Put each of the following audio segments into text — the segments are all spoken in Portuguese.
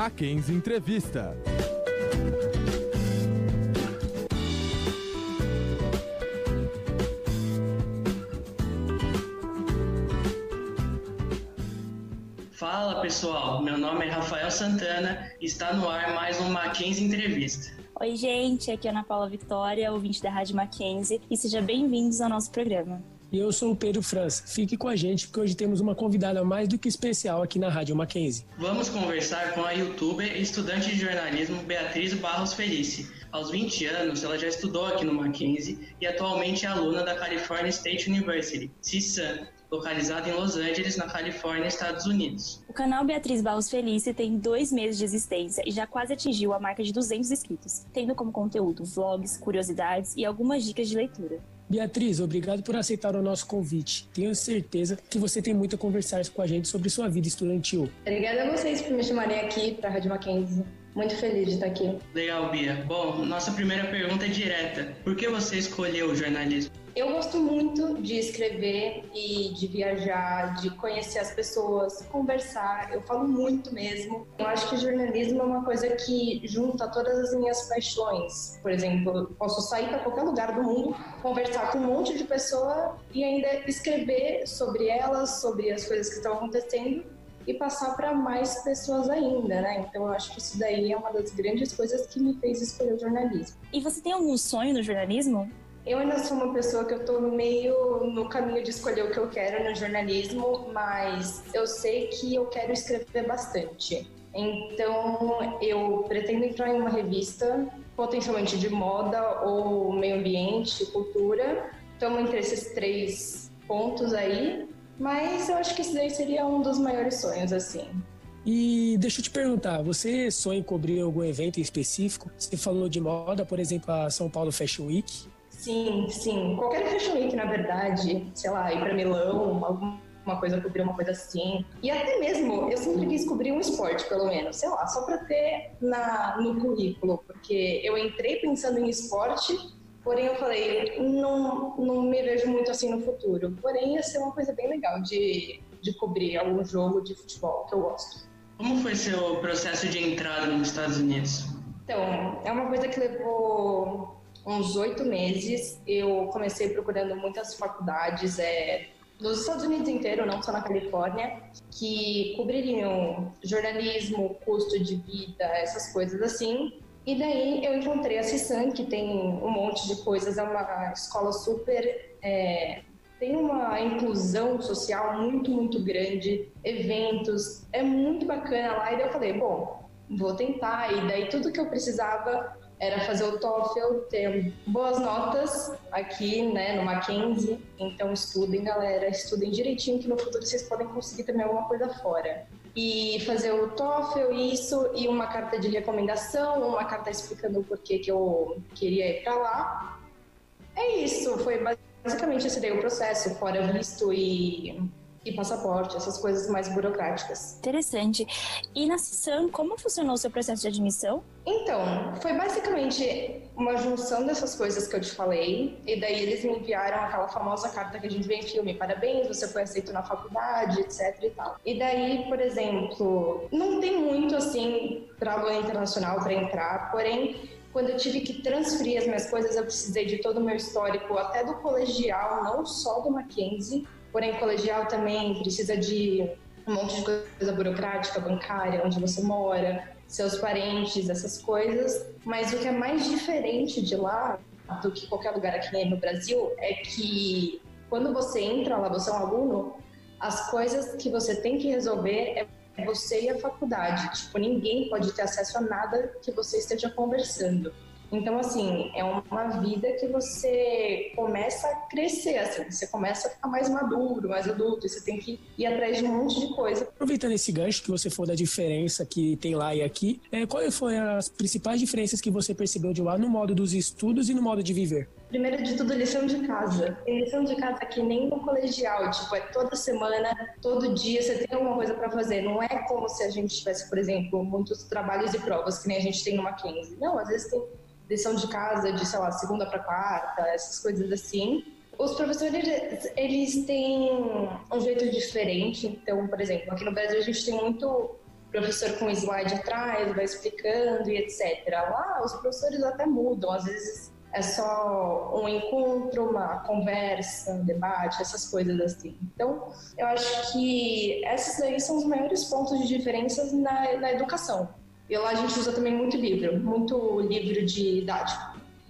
Mackenzie Entrevista. Fala pessoal, meu nome é Rafael Santana e está no ar mais um Mackenzie Entrevista. Oi, gente, aqui é Ana Paula Vitória, ouvinte da Rádio Mackenzie, e sejam bem-vindos ao nosso programa. E eu sou o Pedro França. Fique com a gente porque hoje temos uma convidada mais do que especial aqui na Rádio Mackenzie. Vamos conversar com a youtuber e estudante de jornalismo Beatriz Barros Felice. Aos 20 anos, ela já estudou aqui no Mackenzie e atualmente é aluna da California State University, CSUN, localizada em Los Angeles, na Califórnia, Estados Unidos. O canal Beatriz Barros Felice tem dois meses de existência e já quase atingiu a marca de 200 inscritos, tendo como conteúdo vlogs, curiosidades e algumas dicas de leitura. Beatriz, obrigado por aceitar o nosso convite. Tenho certeza que você tem muito a conversar com a gente sobre sua vida estudantil. Obrigada a vocês por me chamarem aqui para a Rádio Mackenzie. Muito feliz de estar aqui. Legal, Bia. Bom, nossa primeira pergunta é direta. Por que você escolheu o jornalismo? Eu gosto muito de escrever e de viajar, de conhecer as pessoas, conversar. Eu falo muito mesmo. Eu acho que jornalismo é uma coisa que junta todas as minhas paixões. Por exemplo, eu posso sair para qualquer lugar do mundo, conversar com um monte de pessoa e ainda escrever sobre elas, sobre as coisas que estão acontecendo e passar para mais pessoas ainda, né? Então eu acho que isso daí é uma das grandes coisas que me fez escolher o jornalismo. E você tem algum sonho no jornalismo? Eu ainda sou uma pessoa que eu tô meio no caminho de escolher o que eu quero no jornalismo, mas eu sei que eu quero escrever bastante. Então, eu pretendo entrar em uma revista, potencialmente de moda ou meio ambiente, cultura. Estamos entre esses três pontos aí, mas eu acho que isso daí seria um dos maiores sonhos, assim. E deixa eu te perguntar, você sonha em cobrir algum evento em específico? Você falou de moda, por exemplo, a São Paulo Fashion Week. Sim, sim. Qualquer Fashion Week, na verdade, sei lá, ir para Milão, alguma coisa, cobrir uma coisa assim. E até mesmo, eu sempre quis cobrir um esporte, pelo menos, sei lá, só para ter na, no currículo, porque eu entrei pensando em esporte Porém, eu falei, não, não me vejo muito assim no futuro. Porém, ia ser uma coisa bem legal de, de cobrir algum jogo de futebol que eu gosto. Como foi seu processo de entrada nos Estados Unidos? Então, é uma coisa que levou uns oito meses. Eu comecei procurando muitas faculdades é, nos Estados Unidos inteiro, não só na Califórnia, que cobririam jornalismo, custo de vida, essas coisas assim. E daí eu encontrei a CISAN, que tem um monte de coisas, é uma escola super. É, tem uma inclusão social muito, muito grande, eventos, é muito bacana lá. E daí eu falei, bom, vou tentar. E daí tudo que eu precisava era fazer o TOEFL, ter boas notas aqui, né, no Mackenzie. Então estudem, galera, estudem direitinho que no futuro vocês podem conseguir também alguma coisa fora e fazer o TOEFL, isso, e uma carta de recomendação, uma carta explicando o porquê que eu queria ir para lá. É isso, foi basicamente esse daí o processo, fora visto e e passaporte, essas coisas mais burocráticas. Interessante. E na CISAM, como funcionou o seu processo de admissão? Então, foi basicamente uma junção dessas coisas que eu te falei, e daí eles me enviaram aquela famosa carta que a gente vê em filme, parabéns, você foi aceito na faculdade, etc e tal. E daí, por exemplo, não tem muito assim para aluno internacional para entrar, porém quando eu tive que transferir as minhas coisas, eu precisei de todo o meu histórico, até do colegial, não só do Mackenzie, Porém, colegial também precisa de um monte de coisa burocrática, bancária, onde você mora, seus parentes, essas coisas. Mas o que é mais diferente de lá do que qualquer lugar aqui no Brasil é que quando você entra lá, você é um aluno, as coisas que você tem que resolver é você e a faculdade. Tipo, ninguém pode ter acesso a nada que você esteja conversando. Então, assim, é uma vida que você começa a crescer, assim, você começa a ficar mais maduro, mais adulto, e você tem que ir atrás de um monte de coisa. Aproveitando esse gancho que você for da diferença que tem lá e aqui, é, quais foram as principais diferenças que você percebeu de lá no modo dos estudos e no modo de viver? Primeiro de tudo, lição de casa. Tem lição de casa que nem no colegial, tipo, é toda semana, todo dia você tem alguma coisa para fazer. Não é como se a gente tivesse, por exemplo, muitos trabalhos e provas que nem a gente tem no Mackenzie. Não, às vezes tem lição de casa de, sei lá, segunda para quarta, essas coisas assim. Os professores, eles têm um jeito diferente. Então, por exemplo, aqui no Brasil a gente tem muito professor com slide atrás, vai explicando e etc. Lá, os professores até mudam, às vezes é só um encontro, uma conversa, um debate, essas coisas assim. Então, eu acho que esses aí são os maiores pontos de diferença na, na educação. E lá a gente usa também muito livro, muito livro de idade.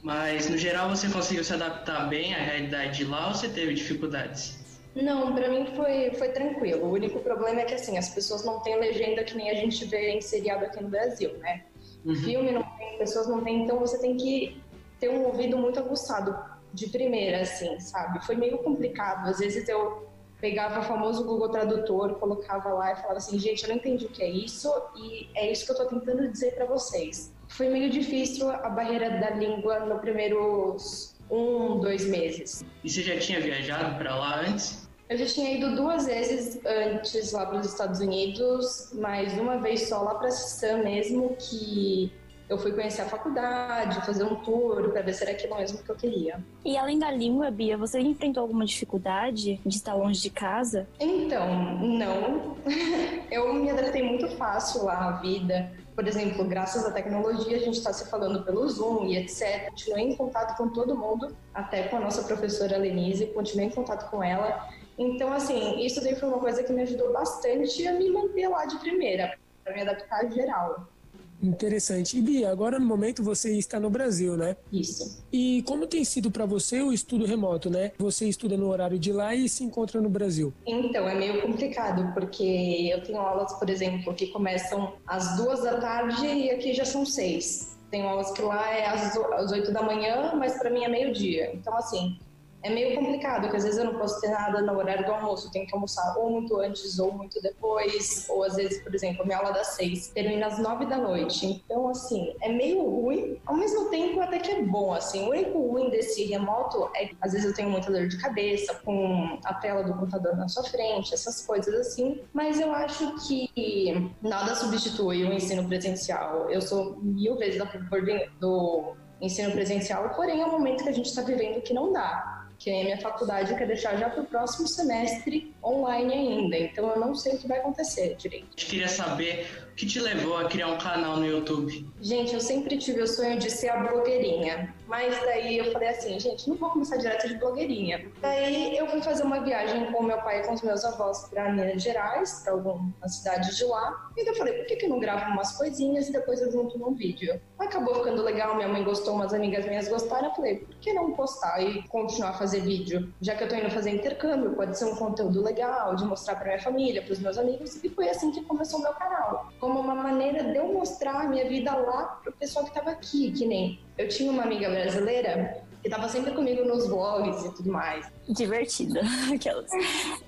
Mas, no geral, você conseguiu se adaptar bem à realidade de lá ou você teve dificuldades? Não, para mim foi, foi tranquilo. O único problema é que, assim, as pessoas não têm legenda que nem a gente vê em seriado aqui no Brasil, né? Uhum. Filme não tem, pessoas não têm, então você tem que ter um ouvido muito aguçado de primeira, assim, sabe? Foi meio complicado. Às vezes eu pegava o famoso Google Tradutor, colocava lá e falava assim, gente, eu não entendi o que é isso e é isso que eu tô tentando dizer para vocês. Foi meio difícil a barreira da língua no primeiros um, dois meses. E você já tinha viajado para lá antes? Eu já tinha ido duas vezes antes lá para os Estados Unidos, mas uma vez só lá para Sam mesmo, que eu fui conhecer a faculdade, fazer um tour para ver se era aquilo mesmo que eu queria. E além da língua, Bia, você enfrentou alguma dificuldade de estar longe de casa? Então, não. eu me adaptei muito fácil lá à vida. Por exemplo, graças à tecnologia, a gente está se falando pelo Zoom e etc. Continuei em contato com todo mundo, até com a nossa professora Lenise, continuei em contato com ela. Então, assim, isso daí foi uma coisa que me ajudou bastante a me manter lá de primeira, para me adaptar geral. Interessante. E Bia, agora no momento você está no Brasil, né? Isso. E como tem sido para você o estudo remoto, né? Você estuda no horário de lá e se encontra no Brasil. Então, é meio complicado, porque eu tenho aulas, por exemplo, que começam às duas da tarde e aqui já são seis. Tenho aulas que lá é às oito da manhã, mas para mim é meio-dia. Então, assim, é meio complicado, porque às vezes eu não posso ter nada no horário do almoço, eu tenho que almoçar ou muito antes ou muito depois, ou às vezes, por exemplo, minha aula das seis termina às nove da noite. Então, assim, é meio ruim, ao mesmo tempo até que é bom, assim. O único ruim desse remoto é que às vezes eu tenho muita dor de cabeça com a tela do computador na sua frente, essas coisas assim, mas eu acho que nada substitui o ensino presencial. Eu sou mil vezes a favor do ensino presencial, porém é um momento que a gente está vivendo que não dá que a minha faculdade quer deixar já para o próximo semestre online ainda. Então eu não sei o que vai acontecer direito. Eu queria saber o que te levou a criar um canal no YouTube. Gente, eu sempre tive o sonho de ser a blogueirinha. Mas daí eu falei assim, gente, não vou começar direto de blogueirinha. Daí eu fui fazer uma viagem com meu pai e com os meus avós para Minas Gerais, para alguma cidade de lá. E daí eu falei, por que, que eu não gravo umas coisinhas e depois eu junto num vídeo? Acabou ficando legal, minha mãe gostou, umas amigas minhas gostaram. Eu falei, por que não postar e continuar a fazer vídeo? Já que eu tô indo fazer intercâmbio, pode ser um conteúdo legal de mostrar para minha família, para os meus amigos. E foi assim que começou o meu canal. Como uma maneira de eu mostrar a minha vida lá pro pessoal que tava aqui, que nem eu tinha uma amiga brasileira que estava sempre comigo nos vlogs e tudo mais. Divertida, aquelas.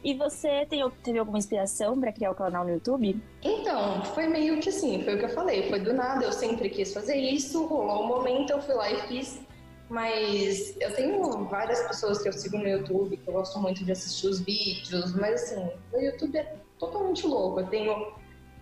E você tem, teve alguma inspiração para criar o canal no YouTube? Então, foi meio que assim, foi o que eu falei, foi do nada, eu sempre quis fazer isso, rolou um momento, eu fui lá e fiz. Mas eu tenho várias pessoas que eu sigo no YouTube, que eu gosto muito de assistir os vídeos, mas assim, o YouTube é totalmente louco. Eu tenho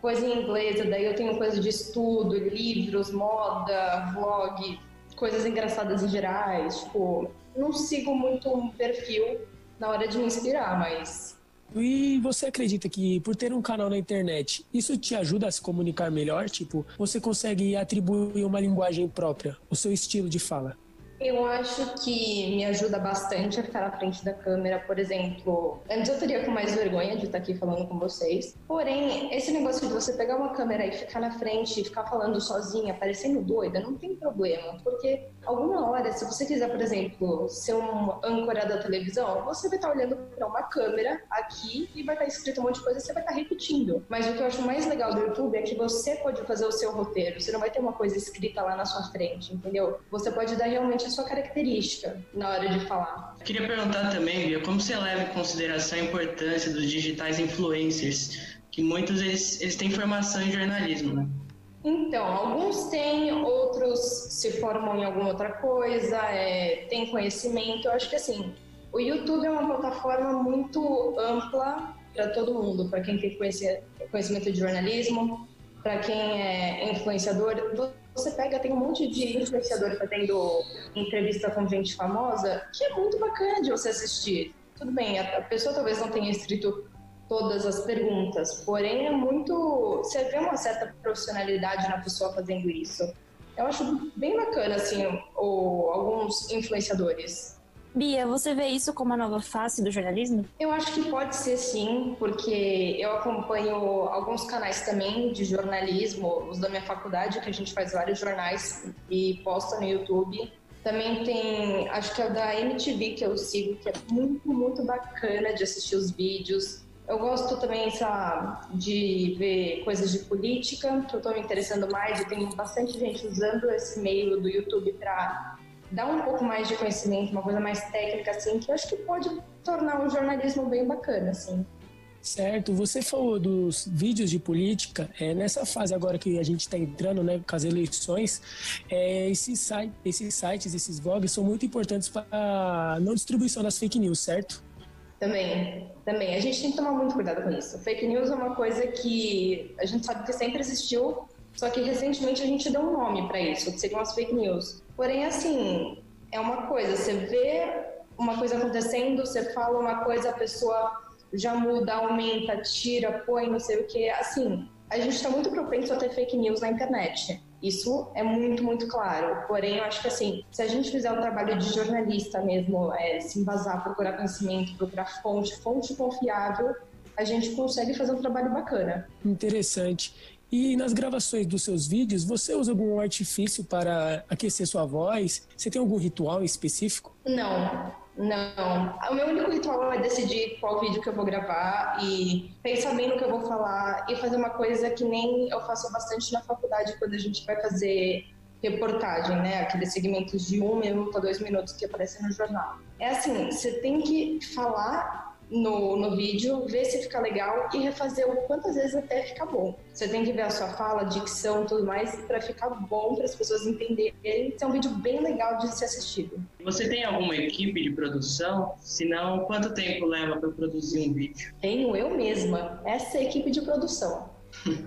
coisa em inglês, daí eu tenho coisa de estudo, livros, moda, vlog, coisas engraçadas em gerais. Tipo, não sigo muito um perfil na hora de me inspirar, mas. E você acredita que por ter um canal na internet, isso te ajuda a se comunicar melhor? Tipo, você consegue atribuir uma linguagem própria, o seu estilo de fala? Eu acho que me ajuda bastante a ficar na frente da câmera, por exemplo. Antes eu teria com mais vergonha de estar aqui falando com vocês. Porém, esse negócio de você pegar uma câmera e ficar na frente ficar falando sozinha, parecendo doida, não tem problema. Porque alguma hora, se você quiser, por exemplo, ser um âncora da televisão, você vai estar olhando para uma câmera aqui e vai estar escrito um monte de coisa e você vai estar repetindo. Mas o que eu acho mais legal do YouTube é que você pode fazer o seu roteiro. Você não vai ter uma coisa escrita lá na sua frente, entendeu? Você pode dar realmente sua característica na hora de falar. Queria perguntar também, Bia, como você leva em consideração a importância dos digitais influencers, que muitos eles, eles têm formação em jornalismo, né? Então, alguns têm, outros se formam em alguma outra coisa, é, têm conhecimento. Eu acho que assim, o YouTube é uma plataforma muito ampla para todo mundo, para quem tem conhecimento de jornalismo, para quem é influenciador. Você pega, tem um monte de influenciador fazendo entrevista com gente famosa, que é muito bacana de você assistir. Tudo bem, a pessoa talvez não tenha escrito todas as perguntas, porém é muito. Você vê uma certa profissionalidade na pessoa fazendo isso. Eu acho bem bacana, assim, o, alguns influenciadores. Bia, você vê isso como a nova face do jornalismo? Eu acho que pode ser sim, porque eu acompanho alguns canais também de jornalismo, os da minha faculdade, que a gente faz vários jornais e posta no YouTube. Também tem, acho que é o da MTV que eu sigo, que é muito, muito bacana de assistir os vídeos. Eu gosto também, sei de ver coisas de política, que eu estou me interessando mais e tem bastante gente usando esse meio do YouTube para dar um pouco mais de conhecimento, uma coisa mais técnica, assim, que eu acho que pode tornar o jornalismo bem bacana, assim. Certo, você falou dos vídeos de política, é, nessa fase agora que a gente está entrando né, com as eleições, é, esses, site, esses sites, esses blogs são muito importantes para a não distribuição das fake news, certo? Também, também. A gente tem que tomar muito cuidado com isso. Fake news é uma coisa que a gente sabe que sempre existiu, só que recentemente a gente deu um nome para isso, que seriam as fake news. Porém, assim, é uma coisa, você vê uma coisa acontecendo, você fala uma coisa, a pessoa já muda, aumenta, tira, põe, não sei o que. Assim, a gente está muito propenso a ter fake news na internet. Isso é muito, muito claro. Porém, eu acho que assim, se a gente fizer o trabalho de jornalista mesmo, é, se embasar, procurar conhecimento, procurar fonte, fonte confiável, a gente consegue fazer um trabalho bacana. Interessante. E nas gravações dos seus vídeos, você usa algum artifício para aquecer sua voz? Você tem algum ritual específico? Não, não. O meu único ritual é decidir qual vídeo que eu vou gravar e pensar bem no que eu vou falar e fazer uma coisa que nem eu faço bastante na faculdade quando a gente vai fazer reportagem, né? Aqueles segmentos de um minuto a dois minutos que aparecem no jornal. É assim, você tem que falar no, no vídeo, ver se fica legal e refazer o quantas vezes até ficar bom. Você tem que ver a sua fala, dicção tudo mais para ficar bom, para as pessoas entenderem. Esse é um vídeo bem legal de ser assistido. Você tem alguma equipe de produção? Se não, quanto tempo leva para produzir um vídeo? Tenho eu mesma. Essa é a equipe de produção.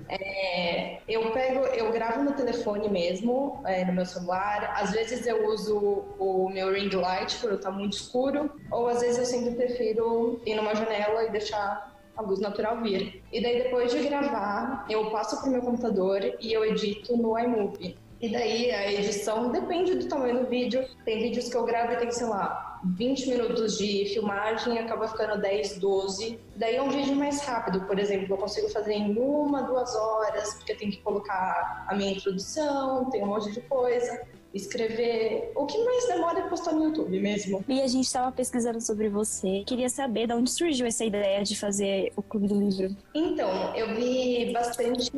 É, eu pego, eu gravo no telefone mesmo, é, no meu celular. Às vezes eu uso o meu ring light quando tá muito escuro, ou às vezes eu sempre prefiro ir numa janela e deixar a luz natural vir. E daí depois de gravar, eu passo pro meu computador e eu edito no iMovie. E daí a edição depende do tamanho do vídeo. Tem vídeos que eu gravo e tem, sei lá, 20 minutos de filmagem acaba ficando 10, 12. Daí é um vídeo mais rápido, por exemplo, eu consigo fazer em uma, duas horas, porque eu tenho que colocar a minha introdução, tem um monte de coisa escrever. O que mais demora é postar no YouTube mesmo. E a gente estava pesquisando sobre você. Queria saber de onde surgiu essa ideia de fazer o Clube do Livro. Então, eu vi bastante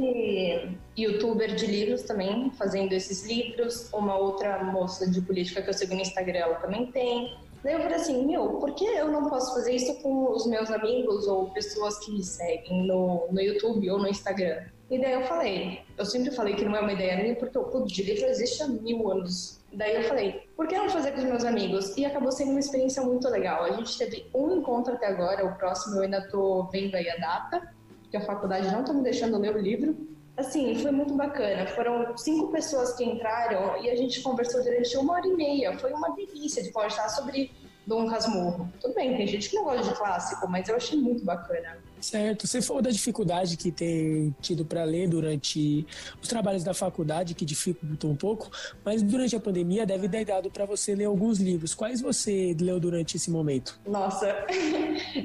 youtuber de livros também fazendo esses livros. Uma outra moça de política que eu sigo no Instagram, ela também tem. Daí eu falei assim, meu, por que eu não posso fazer isso com os meus amigos ou pessoas que me seguem no, no YouTube ou no Instagram? E daí eu falei, eu sempre falei que não é uma ideia minha, porque o clube de livro existe há mil anos. Daí eu falei, por que não fazer com os meus amigos? E acabou sendo uma experiência muito legal. A gente teve um encontro até agora, o próximo eu ainda tô vendo aí a data, porque a faculdade não tá me deixando ler o livro. Assim, foi muito bacana. Foram cinco pessoas que entraram e a gente conversou durante uma hora e meia. Foi uma delícia de conversar sobre Dom Casmurro. Tudo bem, tem gente que não gosta de clássico, mas eu achei muito bacana. Certo. Você falou da dificuldade que tem tido para ler durante os trabalhos da faculdade, que dificultou um pouco, mas durante a pandemia deve ter dado para você ler alguns livros. Quais você leu durante esse momento? Nossa,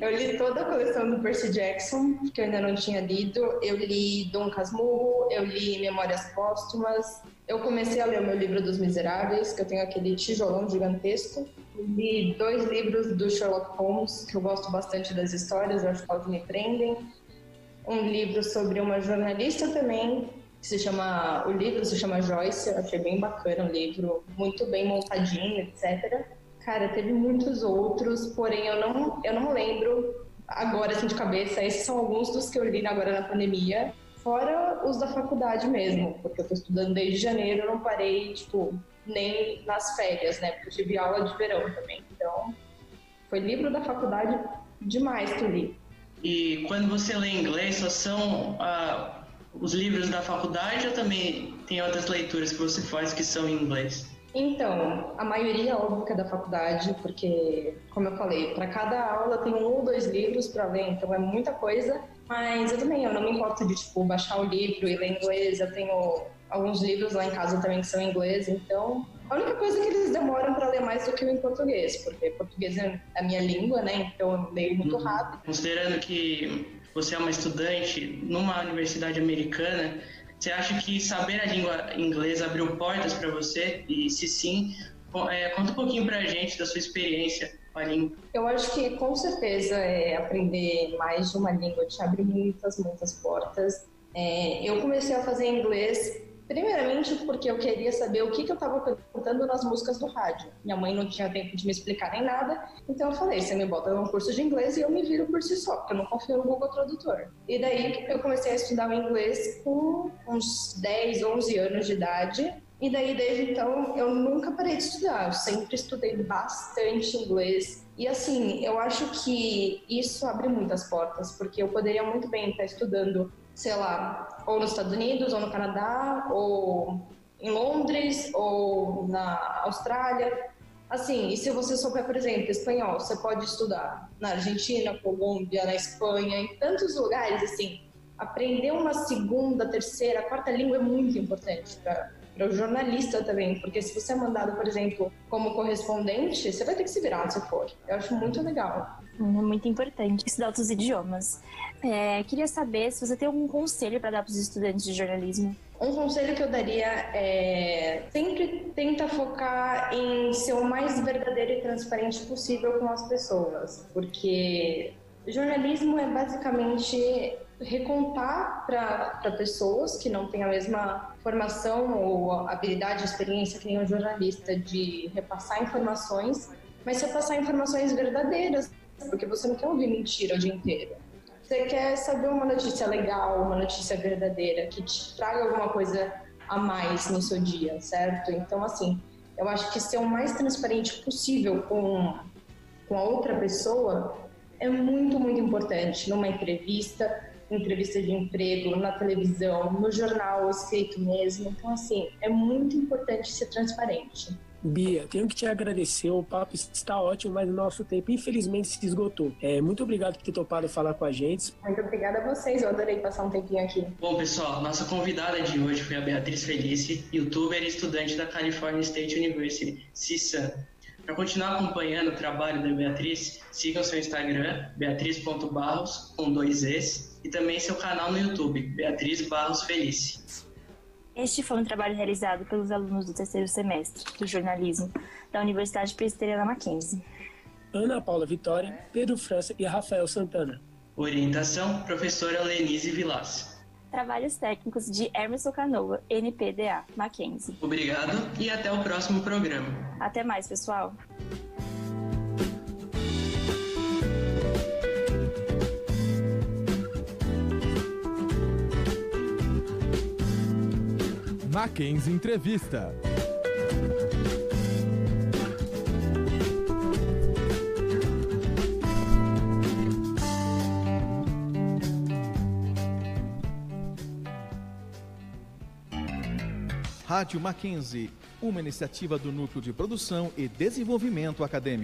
eu li toda a coleção do Percy Jackson, que eu ainda não tinha lido. Eu li Dom Casmurro, eu li Memórias Póstumas. Eu comecei a ler o meu livro dos Miseráveis, que eu tenho aquele tijolão gigantesco. Li dois livros do Sherlock Holmes, que eu gosto bastante das histórias, eu acho que elas me prendem. Um livro sobre uma jornalista também, que se chama. O livro se chama Joyce, eu achei bem bacana o livro, muito bem montadinho, etc. Cara, teve muitos outros, porém eu não, eu não lembro agora assim de cabeça. Esses são alguns dos que eu li agora na pandemia. Fora os da faculdade mesmo, porque eu tô estudando desde janeiro, eu não parei, tipo, nem nas férias, né? Porque eu tive aula de verão também. Então, foi livro da faculdade demais que li. E quando você lê inglês, só são ah, os livros da faculdade ou também tem outras leituras que você faz que são em inglês? Então, a maioria, óbvio, que é da faculdade, porque, como eu falei, para cada aula tem um ou dois livros para ler, então é muita coisa. Mas eu também, eu não me importo de, tipo, baixar o livro e ler inglês. Eu tenho alguns livros lá em casa também que são em inglês, então a única coisa é que eles demoram para ler mais do que o em português, porque português é a minha língua, né? Então eu leio muito uhum. rápido. Considerando que você é uma estudante numa universidade americana, você acha que saber a língua inglesa abriu portas para você? E se sim, é, conta um pouquinho para a gente da sua experiência com a língua. Eu acho que com certeza é, aprender mais de uma língua te abre muitas, muitas portas. É, eu comecei a fazer inglês Primeiramente, porque eu queria saber o que, que eu estava cantando nas músicas do rádio. Minha mãe não tinha tempo de me explicar nem nada, então eu falei: você me bota num curso de inglês e eu me viro por si só, porque eu não confio no Google Tradutor. E daí eu comecei a estudar o inglês com uns 10, 11 anos de idade. E daí, desde então, eu nunca parei de estudar. Eu sempre estudei bastante inglês. E assim, eu acho que isso abre muitas portas, porque eu poderia muito bem estar estudando sei lá, ou nos Estados Unidos, ou no Canadá, ou em Londres, ou na Austrália. Assim, e se você souber, por exemplo, espanhol, você pode estudar na Argentina, Colômbia, na Espanha, em tantos lugares, assim. Aprender uma segunda, terceira, quarta língua é muito importante o jornalista também, porque se você é mandado, por exemplo, como correspondente, você vai ter que se virar se for. Eu acho muito legal. É muito importante estudar outros idiomas. É, queria saber se você tem algum conselho para dar para os estudantes de jornalismo. Um conselho que eu daria é sempre tenta focar em ser o mais verdadeiro e transparente possível com as pessoas, porque jornalismo é basicamente recontar para pessoas que não têm a mesma formação ou habilidade, experiência que nem um jornalista de repassar informações, mas repassar informações verdadeiras porque você não quer ouvir mentira o dia inteiro. Você quer saber uma notícia legal, uma notícia verdadeira, que te traga alguma coisa a mais no seu dia, certo? Então, assim, eu acho que ser o mais transparente possível com, com a outra pessoa é muito, muito importante numa entrevista, entrevista de emprego, na televisão, no jornal escrito mesmo. Então, assim, é muito importante ser transparente. Bia, tenho que te agradecer. O papo está ótimo, mas o nosso tempo infelizmente se esgotou. É, muito obrigado por ter topado falar com a gente. Muito obrigada a vocês, eu adorei passar um tempinho aqui. Bom, pessoal, nossa convidada de hoje foi a Beatriz Felice, youtuber e estudante da California State University, CISAM. Para continuar acompanhando o trabalho da Beatriz, sigam seu Instagram, beatriz.barros, com dois Es, e também seu canal no YouTube, Beatriz Barros Felice. Este foi um trabalho realizado pelos alunos do terceiro semestre do jornalismo da Universidade Presbiteriana Mackenzie. Ana Paula Vitória, Pedro França e Rafael Santana. Orientação: Professora Lenise Vilas. Trabalhos técnicos de Emerson Canoa, NPDA, Mackenzie. Obrigado e até o próximo programa. Até mais, pessoal. Mackenzie Entrevista. Rádio Mackenzie, uma iniciativa do Núcleo de Produção e Desenvolvimento Acadêmico.